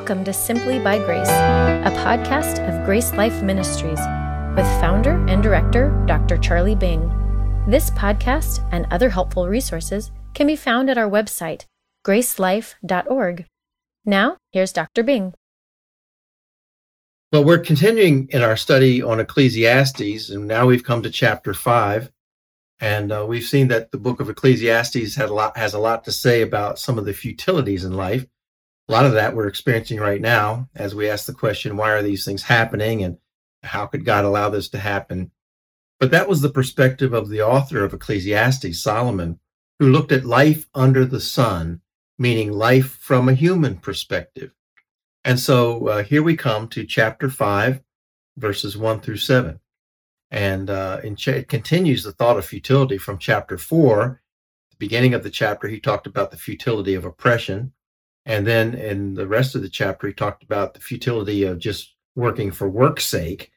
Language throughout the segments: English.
Welcome to Simply by Grace, a podcast of Grace Life Ministries with founder and director Dr. Charlie Bing. This podcast and other helpful resources can be found at our website, gracelife.org. Now, here's Dr. Bing. Well, we're continuing in our study on Ecclesiastes, and now we've come to chapter five. And uh, we've seen that the book of Ecclesiastes a lot, has a lot to say about some of the futilities in life a lot of that we're experiencing right now as we ask the question, why are these things happening and how could God allow this to happen? But that was the perspective of the author of Ecclesiastes, Solomon, who looked at life under the sun, meaning life from a human perspective. And so uh, here we come to chapter 5, verses 1 through 7. And uh, ch- it continues the thought of futility from chapter 4. The beginning of the chapter, he talked about the futility of oppression. And then in the rest of the chapter, he talked about the futility of just working for work's sake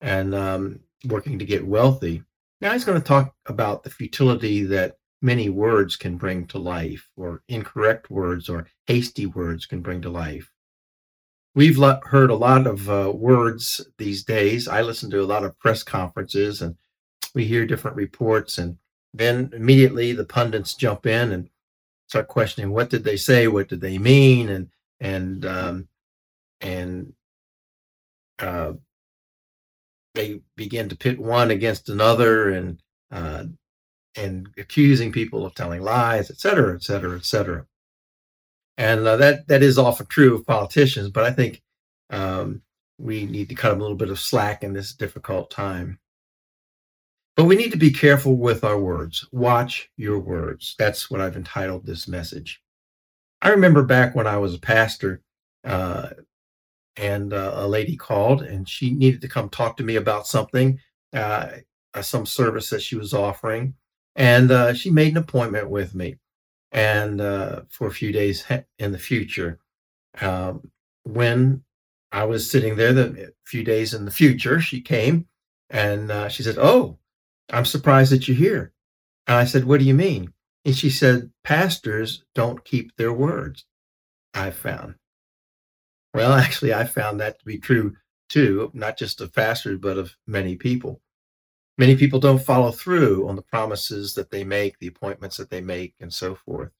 and um, working to get wealthy. Now he's going to talk about the futility that many words can bring to life, or incorrect words or hasty words can bring to life. We've heard a lot of uh, words these days. I listen to a lot of press conferences and we hear different reports, and then immediately the pundits jump in and start questioning what did they say, what did they mean, and and um, and uh, they begin to pit one against another and uh, and accusing people of telling lies, et cetera, et cetera, et cetera. And uh, that that is often true of politicians, but I think um, we need to cut them a little bit of slack in this difficult time. But we need to be careful with our words. Watch your words. That's what I've entitled this message. I remember back when I was a pastor, uh, and uh, a lady called and she needed to come talk to me about something, uh, uh some service that she was offering. And uh, she made an appointment with me and uh, for a few days in the future. Um, when I was sitting there, the few days in the future, she came and she said, Oh, I'm surprised that you're here. And I said, What do you mean? And she said, Pastors don't keep their words, I've found. Well, actually, I found that to be true too, not just of pastors, but of many people. Many people don't follow through on the promises that they make, the appointments that they make, and so forth.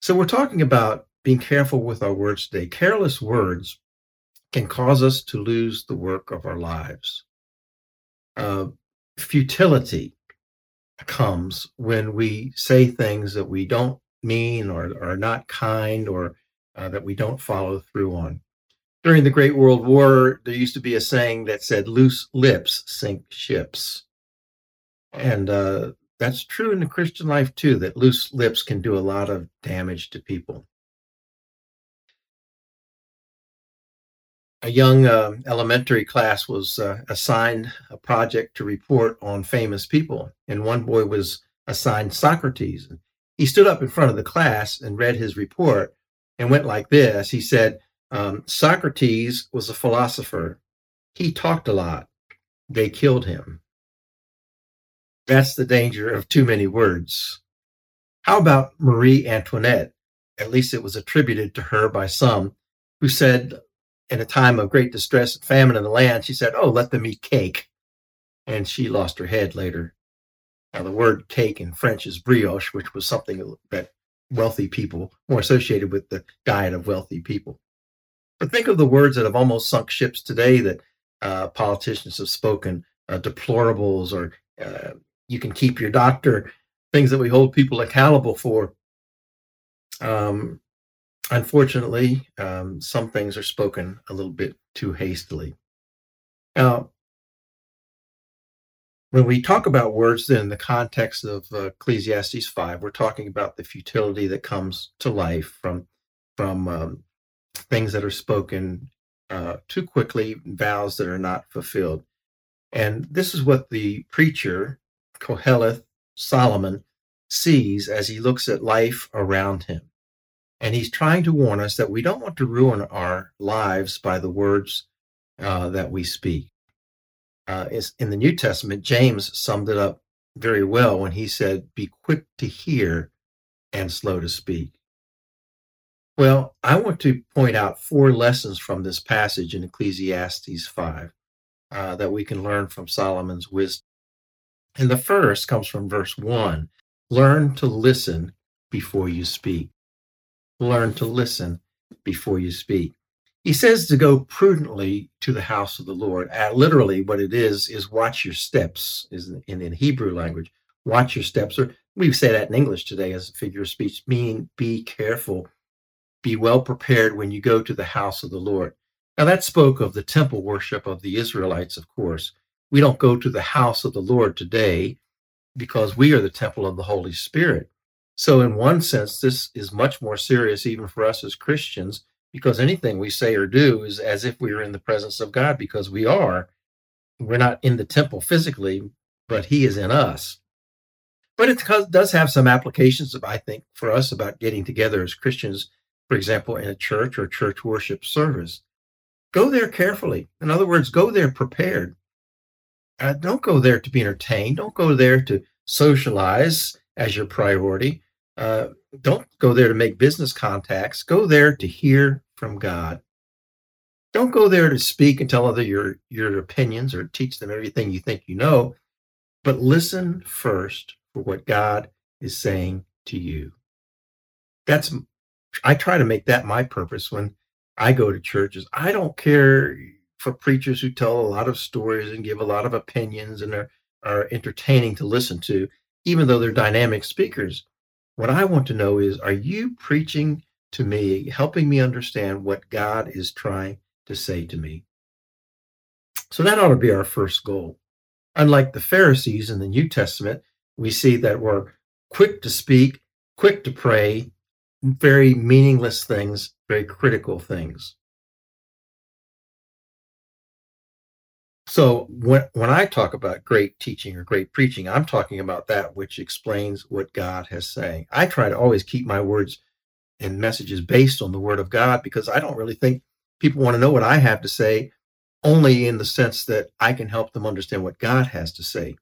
So, we're talking about being careful with our words today. Careless words can cause us to lose the work of our lives. Uh, futility comes when we say things that we don't mean or are not kind or uh, that we don't follow through on. During the Great World War, there used to be a saying that said, loose lips sink ships. And uh, that's true in the Christian life too, that loose lips can do a lot of damage to people. A young uh, elementary class was uh, assigned a project to report on famous people, and one boy was assigned Socrates. He stood up in front of the class and read his report and went like this. He said, um, Socrates was a philosopher. He talked a lot. They killed him. That's the danger of too many words. How about Marie Antoinette? At least it was attributed to her by some who said in a time of great distress and famine in the land, she said, Oh, let them eat cake. And she lost her head later. Now, the word cake in French is brioche, which was something that wealthy people, more associated with the diet of wealthy people. But think of the words that have almost sunk ships today that uh, politicians have spoken uh, deplorables or uh, you can keep your doctor, things that we hold people accountable for. Um, unfortunately, um, some things are spoken a little bit too hastily. Now, when we talk about words, in the context of uh, Ecclesiastes 5, we're talking about the futility that comes to life from, from um, things that are spoken uh, too quickly, vows that are not fulfilled. And this is what the preacher, Koheleth Solomon, sees as he looks at life around him. And he's trying to warn us that we don't want to ruin our lives by the words uh, that we speak. Uh, in the New Testament, James summed it up very well when he said, Be quick to hear and slow to speak. Well, I want to point out four lessons from this passage in Ecclesiastes 5 uh, that we can learn from Solomon's wisdom. And the first comes from verse 1 Learn to listen before you speak. Learn to listen before you speak. He says to go prudently to the house of the Lord. Uh, literally, what it is is watch your steps. Is in, in Hebrew language, watch your steps. Or we say that in English today as a figure of speech, meaning be careful, be well prepared when you go to the house of the Lord. Now that spoke of the temple worship of the Israelites, of course. We don't go to the house of the Lord today because we are the temple of the Holy Spirit. So, in one sense, this is much more serious even for us as Christians because anything we say or do is as if we are in the presence of God because we are. We're not in the temple physically, but He is in us. But it does have some applications, I think, for us about getting together as Christians, for example, in a church or church worship service. Go there carefully. In other words, go there prepared. Uh, don't go there to be entertained. Don't go there to socialize as your priority. Uh, don't go there to make business contacts. Go there to hear from God. Don't go there to speak and tell other your your opinions or teach them everything you think you know, but listen first for what God is saying to you. That's I try to make that my purpose when I go to churches. I don't care for preachers who tell a lot of stories and give a lot of opinions and are, are entertaining to listen to, even though they're dynamic speakers. What I want to know is are you preaching to me, helping me understand what God is trying to say to me? So that ought to be our first goal. Unlike the Pharisees in the New Testament, we see that we're quick to speak, quick to pray, very meaningless things, very critical things. So when when I talk about great teaching or great preaching, I'm talking about that which explains what God has saying. I try to always keep my words and messages based on the word of God because I don't really think people want to know what I have to say only in the sense that I can help them understand what God has to say.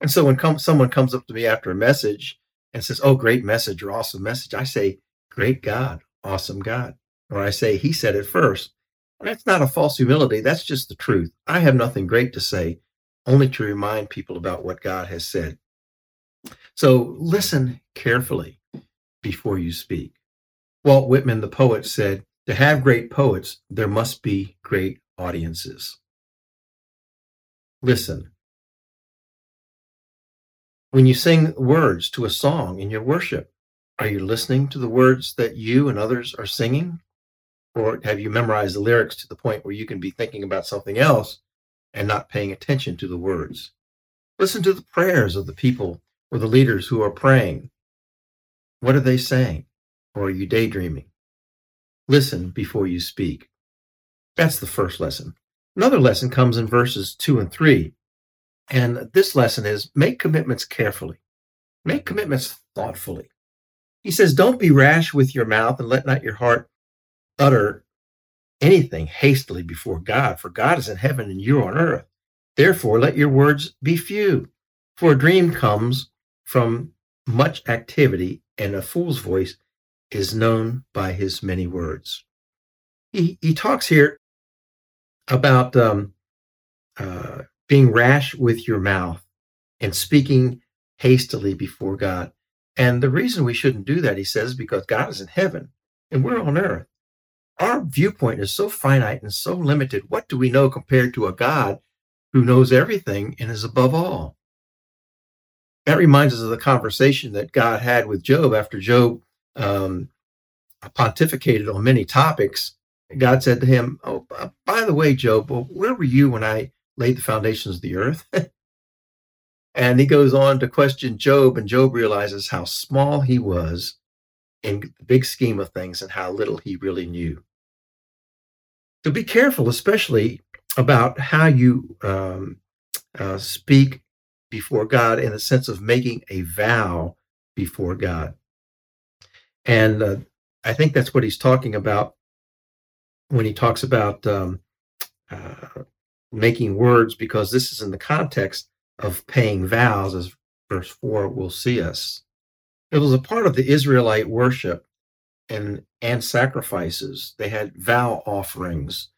And so when come, someone comes up to me after a message and says, "Oh, great message or awesome message," I say, "Great God, awesome God," or I say, "He said it first. That's not a false humility. That's just the truth. I have nothing great to say, only to remind people about what God has said. So listen carefully before you speak. Walt Whitman, the poet, said, To have great poets, there must be great audiences. Listen. When you sing words to a song in your worship, are you listening to the words that you and others are singing? Or have you memorized the lyrics to the point where you can be thinking about something else and not paying attention to the words? Listen to the prayers of the people or the leaders who are praying. What are they saying? Or are you daydreaming? Listen before you speak. That's the first lesson. Another lesson comes in verses two and three. And this lesson is make commitments carefully, make commitments thoughtfully. He says, Don't be rash with your mouth and let not your heart utter anything hastily before God, for God is in heaven and you are on earth. Therefore, let your words be few. For a dream comes from much activity, and a fool's voice is known by his many words. He, he talks here about um, uh, being rash with your mouth and speaking hastily before God. And the reason we shouldn't do that, he says, because God is in heaven and we're on earth our viewpoint is so finite and so limited. What do we know compared to a God who knows everything and is above all? That reminds us of the conversation that God had with Job after Job um, pontificated on many topics. God said to him, Oh, by the way, Job, well, where were you when I laid the foundations of the earth? and he goes on to question Job, and Job realizes how small he was in the big scheme of things and how little he really knew. So be careful, especially about how you um, uh, speak before God in the sense of making a vow before God. And uh, I think that's what he's talking about when he talks about um, uh, making words, because this is in the context of paying vows, as verse 4 will see us. It was a part of the Israelite worship and and sacrifices. They had vow offerings,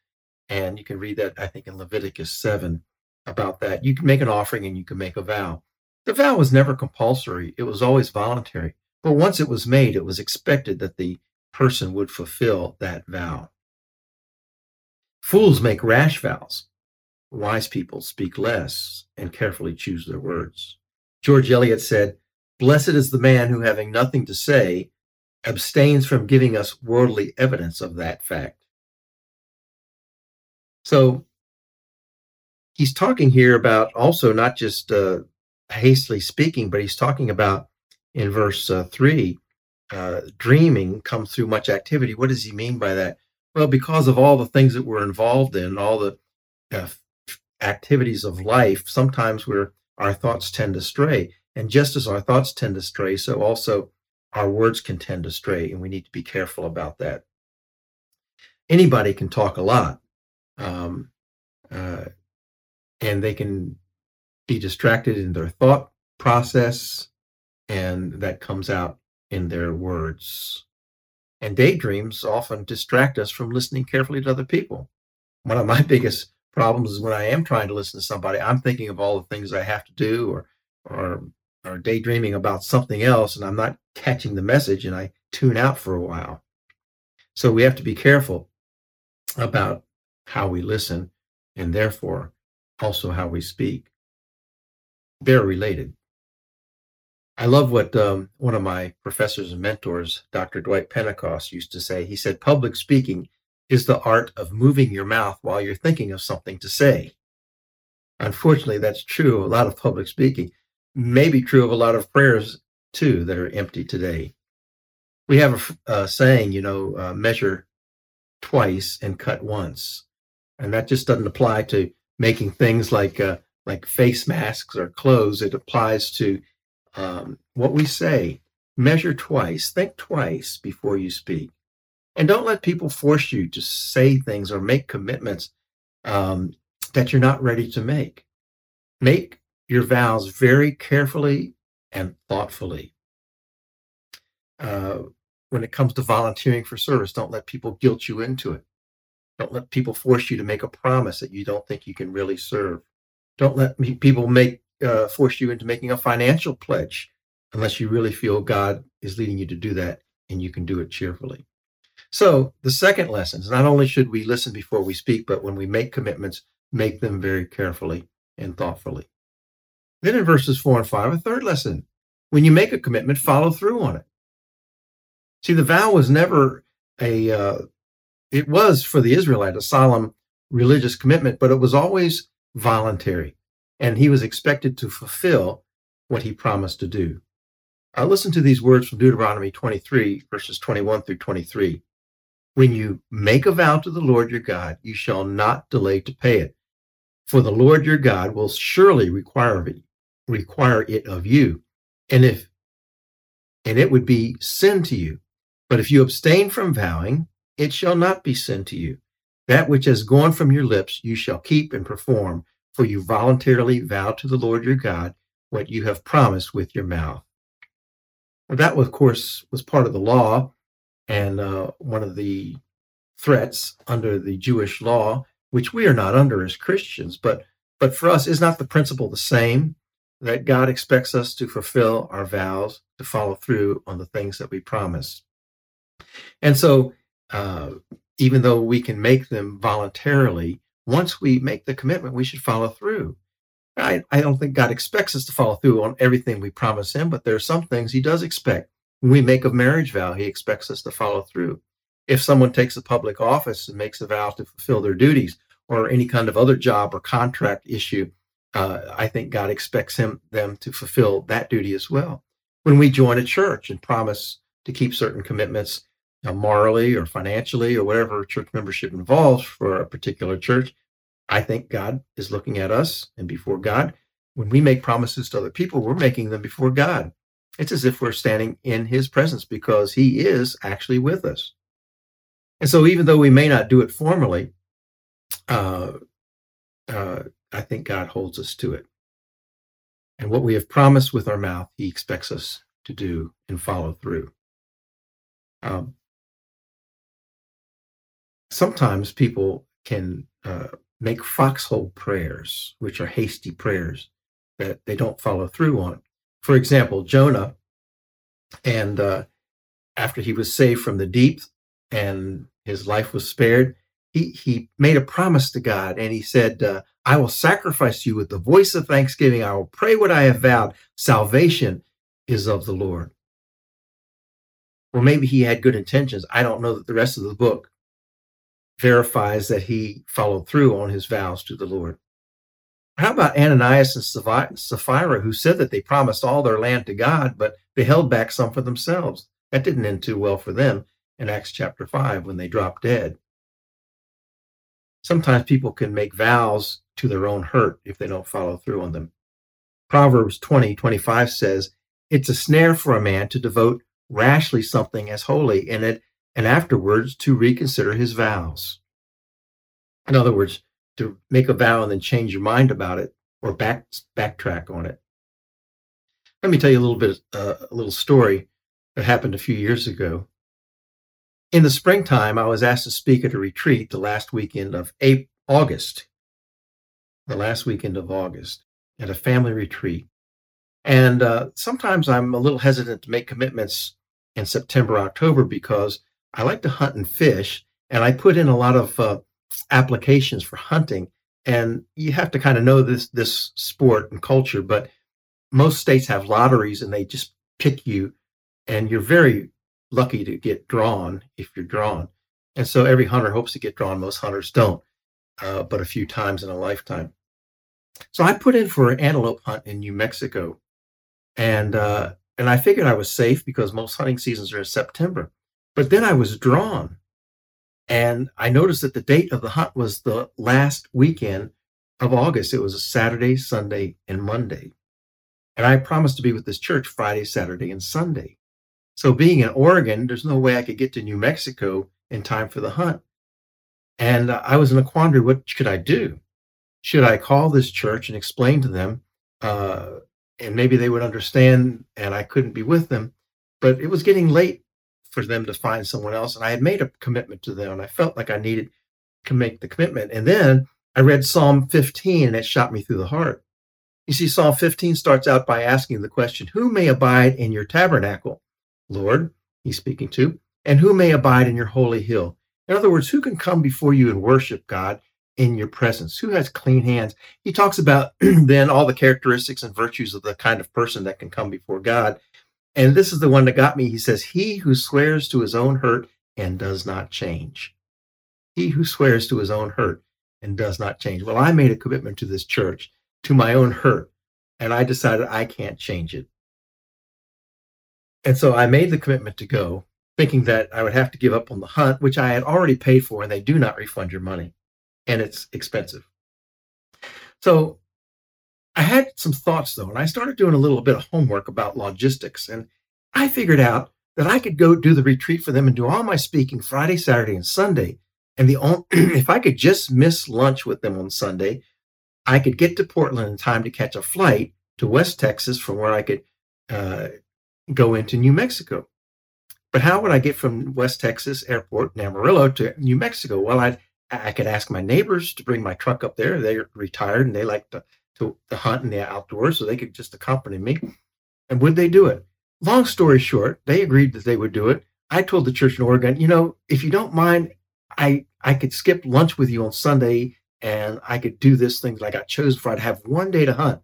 and you can read that I think in Leviticus seven about that. You can make an offering and you can make a vow. The vow was never compulsory; it was always voluntary. But once it was made, it was expected that the person would fulfill that vow. Fools make rash vows. Wise people speak less and carefully choose their words. George Eliot said, Blessed is the man who, having nothing to say, abstains from giving us worldly evidence of that fact. So he's talking here about also not just uh, hastily speaking, but he's talking about in verse uh, 3 uh, dreaming comes through much activity. What does he mean by that? Well, because of all the things that we're involved in, all the uh, activities of life, sometimes we're our thoughts tend to stray. And just as our thoughts tend to stray, so also our words can tend to stray, and we need to be careful about that. Anybody can talk a lot, um, uh, and they can be distracted in their thought process, and that comes out in their words. And daydreams often distract us from listening carefully to other people. One of my biggest problems is when I am trying to listen to somebody, I'm thinking of all the things I have to do or or or daydreaming about something else and I'm not catching the message and I tune out for a while. So we have to be careful about how we listen and therefore also how we speak. They're related. I love what um, one of my professors and mentors, Dr. Dwight Pentecost, used to say. He said, Public speaking is the art of moving your mouth while you're thinking of something to say. Unfortunately, that's true a lot of public speaking, maybe true of a lot of prayers too that are empty today. We have a, a saying, you know, uh, measure twice and cut once. And that just doesn't apply to making things like uh, like face masks or clothes. It applies to um, what we say, measure twice, think twice before you speak. And don't let people force you to say things or make commitments um, that you're not ready to make. Make your vows very carefully and thoughtfully. Uh, when it comes to volunteering for service, don't let people guilt you into it. Don't let people force you to make a promise that you don't think you can really serve. Don't let people make uh, force you into making a financial pledge unless you really feel God is leading you to do that and you can do it cheerfully. So, the second lesson is not only should we listen before we speak, but when we make commitments, make them very carefully and thoughtfully. Then in verses four and five, a third lesson when you make a commitment, follow through on it. See, the vow was never a, uh, it was for the Israelite a solemn religious commitment, but it was always voluntary and he was expected to fulfill what he promised to do. I listen to these words from Deuteronomy 23, verses 21 through 23. When you make a vow to the Lord your God, you shall not delay to pay it, for the Lord your God will surely require of, it, require it of you, and if and it would be sin to you. But if you abstain from vowing, it shall not be sin to you. That which has gone from your lips you shall keep and perform, for you voluntarily vow to the Lord your God what you have promised with your mouth. Well, that, of course, was part of the law and uh, one of the threats under the Jewish law, which we are not under as Christians. But but for us, is not the principle the same that God expects us to fulfill our vows, to follow through on the things that we promise? And so, uh, even though we can make them voluntarily, once we make the commitment, we should follow through. I, I don't think God expects us to follow through on everything we promise Him, but there are some things He does expect. When we make a marriage vow, He expects us to follow through. If someone takes a public office and makes a vow to fulfill their duties or any kind of other job or contract issue, uh, I think God expects him them to fulfill that duty as well. When we join a church and promise to keep certain commitments, know, morally or financially or whatever church membership involves for a particular church, I think God is looking at us and before God. When we make promises to other people, we're making them before God. It's as if we're standing in his presence because he is actually with us. And so, even though we may not do it formally, uh, uh, I think God holds us to it. And what we have promised with our mouth, he expects us to do and follow through. Um, sometimes people can uh, make foxhole prayers, which are hasty prayers that they don't follow through on. For example, Jonah, and uh, after he was saved from the deep and his life was spared, he, he made a promise to God and he said, uh, I will sacrifice you with the voice of thanksgiving. I will pray what I have vowed. Salvation is of the Lord. Well, maybe he had good intentions. I don't know that the rest of the book verifies that he followed through on his vows to the Lord. How about Ananias and Sapphira, who said that they promised all their land to God, but they held back some for themselves? That didn't end too well for them in Acts chapter 5 when they dropped dead. Sometimes people can make vows to their own hurt if they don't follow through on them. Proverbs 20 25 says, It's a snare for a man to devote rashly something as holy, in it and afterwards to reconsider his vows. In other words, to make a vow and then change your mind about it or back backtrack on it. Let me tell you a little bit, uh, a little story that happened a few years ago. In the springtime, I was asked to speak at a retreat the last weekend of April, August, the last weekend of August at a family retreat. And uh, sometimes I'm a little hesitant to make commitments in September, October because I like to hunt and fish, and I put in a lot of uh, applications for hunting. And you have to kind of know this this sport and culture, but most states have lotteries, and they just pick you, and you're very lucky to get drawn if you're drawn. And so every hunter hopes to get drawn. Most hunters don't, uh, but a few times in a lifetime. So I put in for an antelope hunt in New Mexico, and uh, and I figured I was safe because most hunting seasons are in September. But then I was drawn and I noticed that the date of the hunt was the last weekend of August. It was a Saturday, Sunday, and Monday. And I promised to be with this church Friday, Saturday, and Sunday. So being in Oregon, there's no way I could get to New Mexico in time for the hunt. And I was in a quandary. What should I do? Should I call this church and explain to them? Uh, and maybe they would understand and I couldn't be with them. But it was getting late for them to find someone else. And I had made a commitment to them and I felt like I needed to make the commitment. And then I read Psalm 15 and it shot me through the heart. You see, Psalm 15 starts out by asking the question, Who may abide in your tabernacle? Lord, he's speaking to, and who may abide in your holy hill? In other words, who can come before you and worship God in your presence? Who has clean hands? He talks about then all the characteristics and virtues of the kind of person that can come before God. And this is the one that got me. He says, He who swears to his own hurt and does not change. He who swears to his own hurt and does not change. Well, I made a commitment to this church, to my own hurt, and I decided I can't change it. And so I made the commitment to go, thinking that I would have to give up on the hunt, which I had already paid for, and they do not refund your money, and it's expensive. So I had some thoughts though, and I started doing a little bit of homework about logistics. And I figured out that I could go do the retreat for them and do all my speaking Friday, Saturday, and Sunday. And the only, if I could just miss lunch with them on Sunday, I could get to Portland in time to catch a flight to West Texas from where I could uh, go into New Mexico. But how would I get from West Texas Airport in Amarillo to New Mexico? Well, I I could ask my neighbors to bring my truck up there. They're retired and they like to to, to hunt in the outdoors, so they could just accompany me. And would they do it? Long story short, they agreed that they would do it. I told the church in Oregon, you know, if you don't mind, I I could skip lunch with you on Sunday and I could do this thing that I got chosen for. I'd have one day to hunt,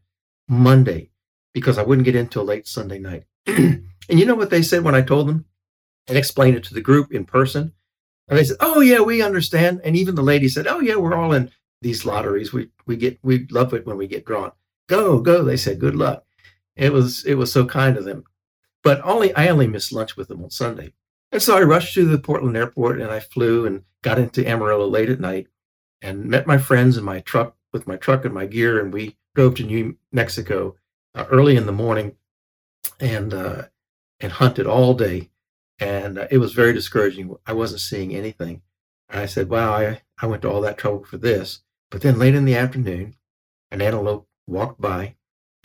Monday, because I wouldn't get in until late Sunday night. and you know what they said when I told them and explained it to the group in person? And they said, Oh, yeah, we understand. And even the lady said, Oh, yeah, we're all in these lotteries. We we get we love it when we get drawn. Go, go, they said, good luck. It was it was so kind of them. But only I only missed lunch with them on Sunday. And so I rushed to the Portland airport and I flew and got into Amarillo late at night and met my friends in my truck with my truck and my gear. And we drove to New Mexico uh, early in the morning and uh, and hunted all day. And uh, it was very discouraging. I wasn't seeing anything. And I said, wow, I, I went to all that trouble for this. But then late in the afternoon, an antelope walked by,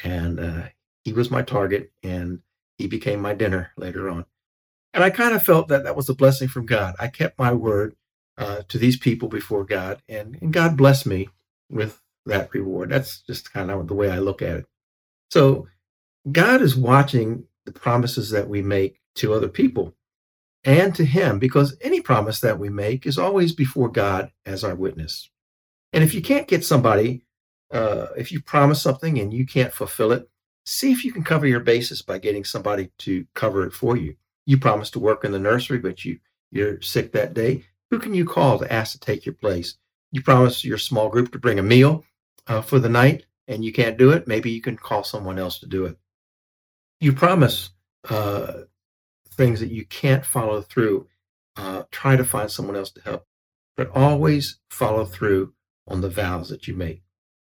and uh, he was my target, and he became my dinner later on. And I kind of felt that that was a blessing from God. I kept my word uh, to these people before God, and, and God blessed me with that reward. That's just kind of the way I look at it. So God is watching the promises that we make to other people and to Him because any promise that we make is always before God as our witness. And if you can't get somebody, uh, if you promise something and you can't fulfill it, see if you can cover your basis by getting somebody to cover it for you. You promised to work in the nursery, but you you're sick that day. Who can you call to ask to take your place? You promised your small group to bring a meal uh, for the night, and you can't do it. Maybe you can call someone else to do it. You promise uh, things that you can't follow through. Uh, try to find someone else to help, but always follow through on the vows that you make.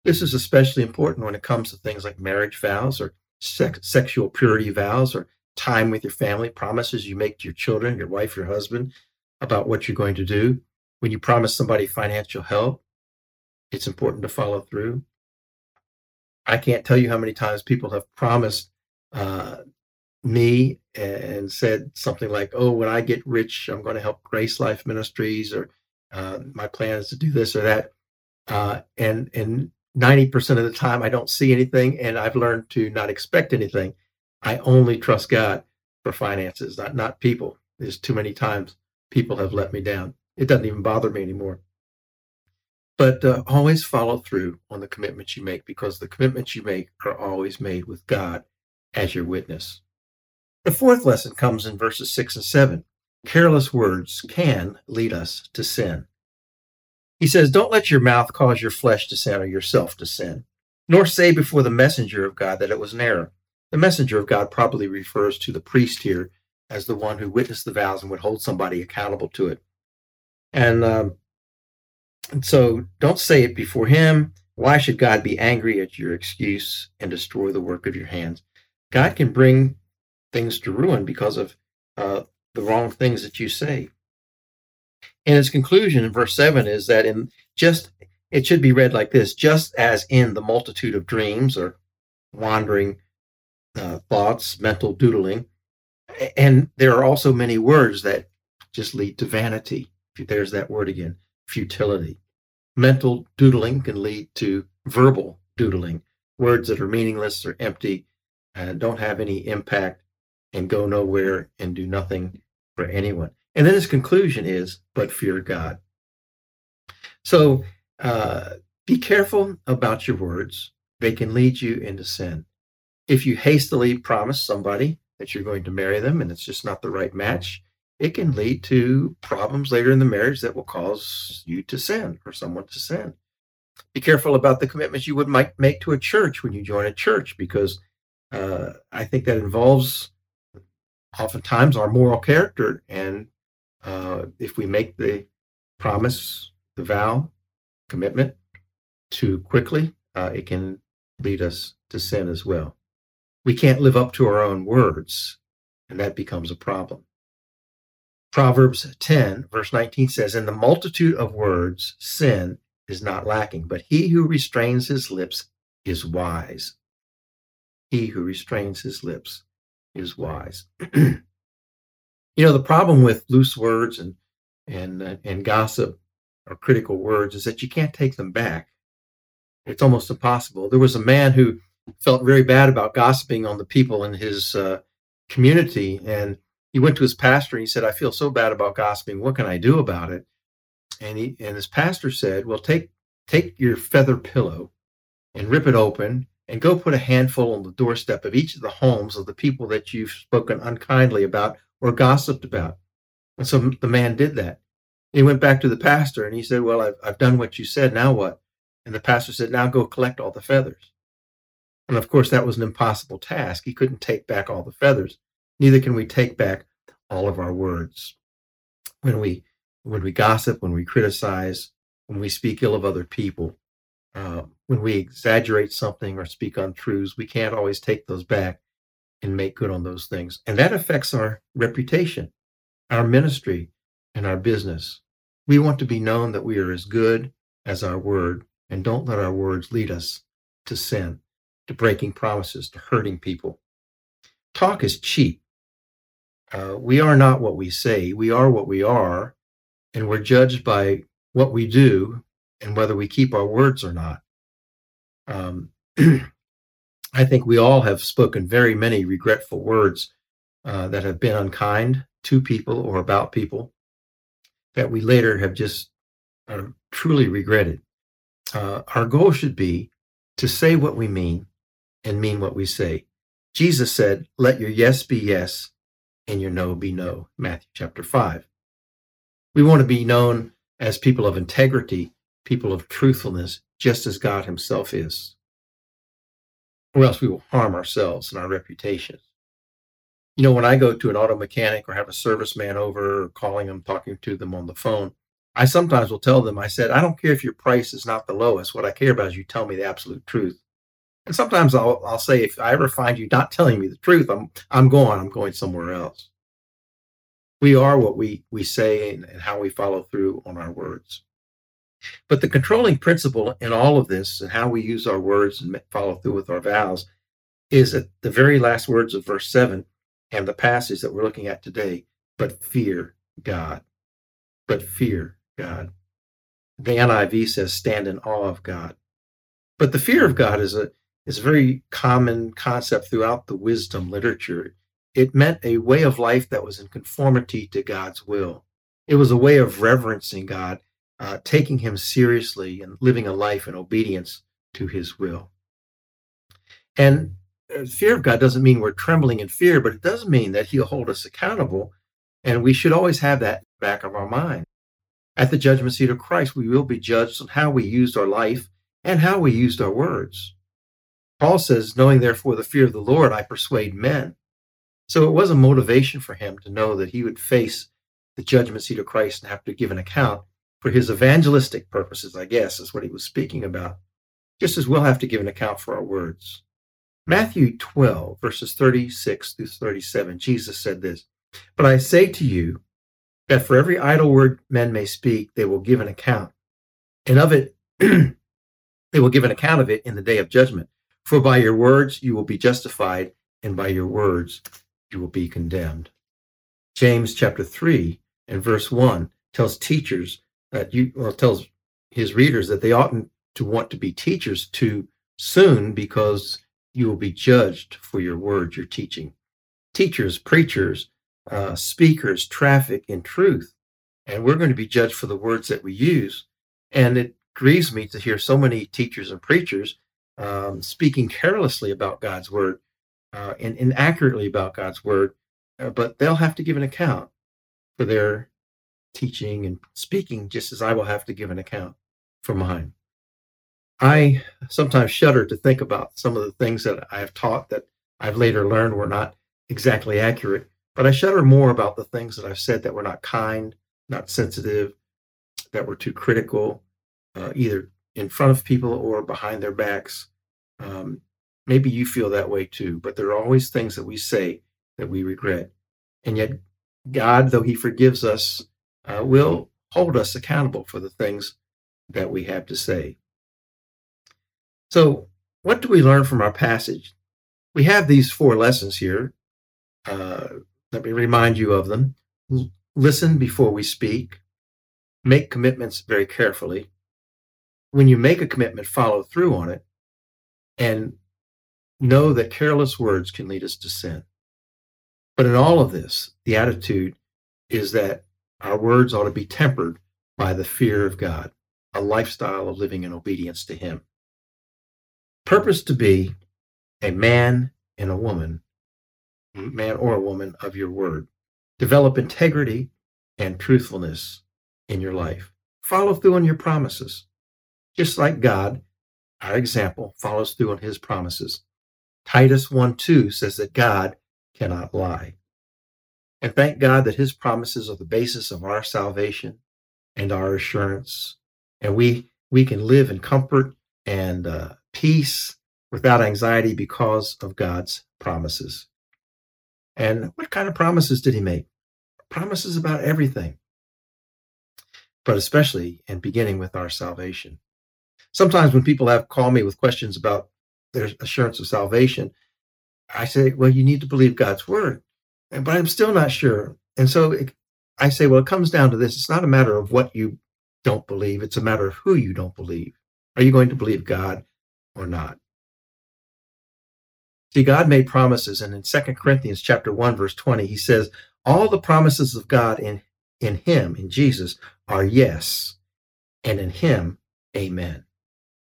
This is especially important when it comes to things like marriage vows or sex, sexual purity vows or time with your family, promises you make to your children, your wife, your husband about what you're going to do. When you promise somebody financial help, it's important to follow through. I can't tell you how many times people have promised uh, me and said something like, "Oh, when I get rich, I'm going to help Grace Life Ministries," or uh, "My plan is to do this or that." Uh, and and ninety percent of the time, I don't see anything, and I've learned to not expect anything. I only trust God for finances, not not people. There's too many times people have let me down. It doesn't even bother me anymore. But uh, always follow through on the commitments you make because the commitments you make are always made with God as your witness. The fourth lesson comes in verses six and seven. Careless words can lead us to sin. He says, Don't let your mouth cause your flesh to sin or yourself to sin, nor say before the messenger of God that it was an error. The messenger of God probably refers to the priest here as the one who witnessed the vows and would hold somebody accountable to it. And, um, and so don't say it before him. Why should God be angry at your excuse and destroy the work of your hands? God can bring things to ruin because of uh, the wrong things that you say. And his conclusion in verse 7 is that in just, it should be read like this just as in the multitude of dreams or wandering uh, thoughts, mental doodling, and there are also many words that just lead to vanity. There's that word again futility. Mental doodling can lead to verbal doodling, words that are meaningless or empty and don't have any impact and go nowhere and do nothing for anyone. And then his conclusion is, but fear God. So uh, be careful about your words. They can lead you into sin. If you hastily promise somebody that you're going to marry them and it's just not the right match, it can lead to problems later in the marriage that will cause you to sin or someone to sin. Be careful about the commitments you would might make to a church when you join a church because uh, I think that involves oftentimes our moral character. And uh, if we make the promise, the vow, commitment too quickly, uh, it can lead us to sin as well. We can't live up to our own words, and that becomes a problem. Proverbs 10, verse 19 says, In the multitude of words, sin is not lacking, but he who restrains his lips is wise. He who restrains his lips is wise. you know, the problem with loose words and, and, uh, and gossip or critical words is that you can't take them back. It's almost impossible. There was a man who felt very bad about gossiping on the people in his uh, community. And he went to his pastor and he said, I feel so bad about gossiping. What can I do about it? And he and his pastor said, Well, take take your feather pillow and rip it open and go put a handful on the doorstep of each of the homes of the people that you've spoken unkindly about or gossiped about. And so the man did that. He went back to the pastor and he said, Well, I've, I've done what you said. Now what? And the pastor said, Now go collect all the feathers. And of course, that was an impossible task. He couldn't take back all the feathers. Neither can we take back all of our words. When we when we gossip, when we criticize, when we speak ill of other people, uh, when we exaggerate something or speak untruths, we can't always take those back and make good on those things. And that affects our reputation, our ministry, and our business. We want to be known that we are as good as our word, and don't let our words lead us to sin to breaking promises, to hurting people. Talk is cheap. Uh, we are not what we say. We are what we are. and we're judged by what we do and whether we keep our words or not. Um, I think we all have spoken very many regretful words uh, that have been unkind to people or about people that we later have just uh, truly regretted. Uh, our goal should be to say what we mean and mean what we say. Jesus said, Let your yes be yes and your no be no. Matthew chapter 5. We want to be known as people of integrity, people of truthfulness, just as God Himself is. Or else we will harm ourselves and our reputations. You know, when I go to an auto mechanic or have a serviceman over, or calling them, talking to them on the phone, I sometimes will tell them, I said, I don't care if your price is not the lowest. What I care about is you tell me the absolute truth. And sometimes I'll, I'll say, if I ever find you not telling me the truth, I'm, I'm going, I'm going somewhere else. We are what we, we say and, and how we follow through on our words. But the controlling principle in all of this and how we use our words and follow through with our vows is at the very last words of verse 7 and the passage that we're looking at today. But fear God. But fear God. The NIV says, stand in awe of God. But the fear of God is a is a very common concept throughout the wisdom literature. It meant a way of life that was in conformity to God's will. It was a way of reverencing God, uh, taking Him seriously, and living a life in obedience to His will. And uh, fear of God doesn't mean we're trembling in fear, but it does mean that He'll hold us accountable. And we should always have that back of our mind. At the judgment seat of Christ, we will be judged on how we used our life and how we used our words. Paul says, knowing therefore the fear of the Lord, I persuade men. So it was a motivation for him to know that he would face the judgment seat of Christ and have to give an account for his evangelistic purposes, I guess, is what he was speaking about, just as we'll have to give an account for our words. Matthew 12, verses 36 through 37, Jesus said this But I say to you that for every idle word men may speak, they will give an account, and of it, they will give an account of it in the day of judgment. For by your words you will be justified, and by your words you will be condemned. James chapter 3 and verse 1 tells teachers that you, well, tells his readers that they oughtn't to want to be teachers too soon because you will be judged for your words you're teaching. Teachers, preachers, uh, speakers, traffic in truth. And we're going to be judged for the words that we use. And it grieves me to hear so many teachers and preachers um, speaking carelessly about God's word uh, and inaccurately about God's word, uh, but they'll have to give an account for their teaching and speaking, just as I will have to give an account for mine. I sometimes shudder to think about some of the things that I have taught that I've later learned were not exactly accurate, but I shudder more about the things that I've said that were not kind, not sensitive, that were too critical, uh, either in front of people or behind their backs. Um, maybe you feel that way too, but there are always things that we say that we regret. And yet, God, though He forgives us, uh, will hold us accountable for the things that we have to say. So, what do we learn from our passage? We have these four lessons here. Uh, let me remind you of them. Listen before we speak, make commitments very carefully, when you make a commitment, follow through on it and know that careless words can lead us to sin. But in all of this, the attitude is that our words ought to be tempered by the fear of God, a lifestyle of living in obedience to Him. Purpose to be a man and a woman, man or a woman of your word. Develop integrity and truthfulness in your life. Follow through on your promises. Just like God, our example follows through on his promises. Titus 1 2 says that God cannot lie. And thank God that his promises are the basis of our salvation and our assurance. And we, we can live in comfort and uh, peace without anxiety because of God's promises. And what kind of promises did he make? Promises about everything, but especially and beginning with our salvation sometimes when people have called me with questions about their assurance of salvation, I say, well, you need to believe God's word. But I'm still not sure. And so it, I say, well, it comes down to this. It's not a matter of what you don't believe, it's a matter of who you don't believe. Are you going to believe God or not? See, God made promises, and in 2 Corinthians chapter 1, verse 20, he says, All the promises of God in, in him, in Jesus, are yes, and in him, amen.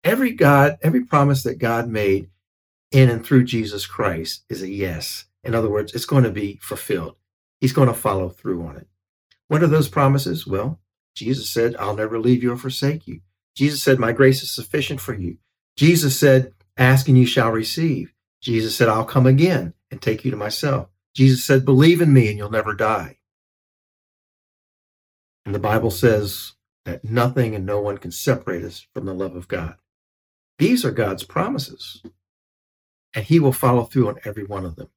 Every God, every promise that God made in and through Jesus Christ is a yes. In other words, it's going to be fulfilled. He's going to follow through on it. What are those promises? Well, Jesus said, I'll never leave you or forsake you. Jesus said, My grace is sufficient for you. Jesus said, Ask and you shall receive. Jesus said, I'll come again and take you to myself. Jesus said, Believe in me and you'll never die. And the Bible says that nothing and no one can separate us from the love of God. These are God's promises, and He will follow through on every one of them.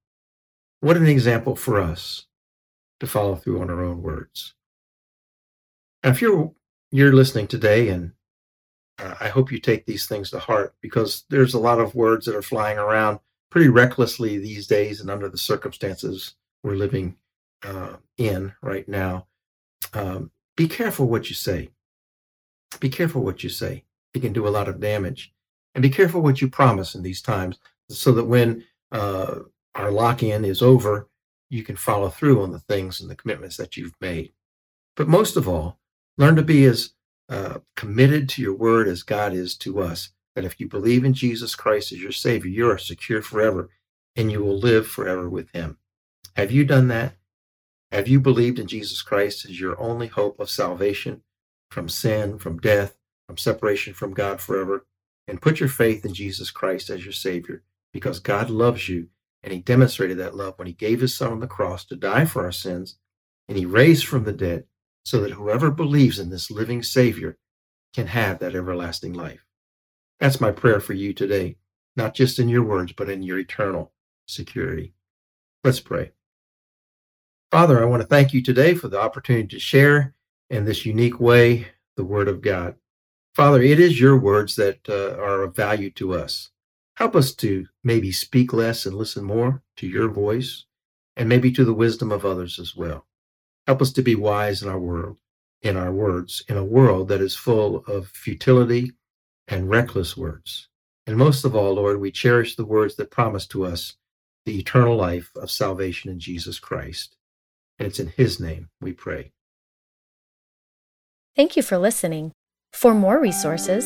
What an example for us to follow through on our own words. Now, if you're you're listening today, and uh, I hope you take these things to heart because there's a lot of words that are flying around pretty recklessly these days, and under the circumstances we're living uh, in right now. Um, be careful what you say. Be careful what you say. It can do a lot of damage, and be careful what you promise in these times, so that when uh, our lock-in is over, you can follow through on the things and the commitments that you've made. But most of all, learn to be as uh, committed to your word as God is to us. That if you believe in Jesus Christ as your Savior, you are secure forever and you will live forever with Him. Have you done that? Have you believed in Jesus Christ as your only hope of salvation from sin, from death, from separation from God forever? And put your faith in Jesus Christ as your Savior because God loves you and he demonstrated that love when he gave his son on the cross to die for our sins, and he raised from the dead so that whoever believes in this living Savior can have that everlasting life. That's my prayer for you today, not just in your words, but in your eternal security. Let's pray. Father, I want to thank you today for the opportunity to share in this unique way the Word of God. Father, it is your words that uh, are of value to us. Help us to maybe speak less and listen more to your voice and maybe to the wisdom of others as well. Help us to be wise in our world, in our words, in a world that is full of futility and reckless words. And most of all, Lord, we cherish the words that promise to us the eternal life of salvation in Jesus Christ. And it's in his name we pray. Thank you for listening. For more resources,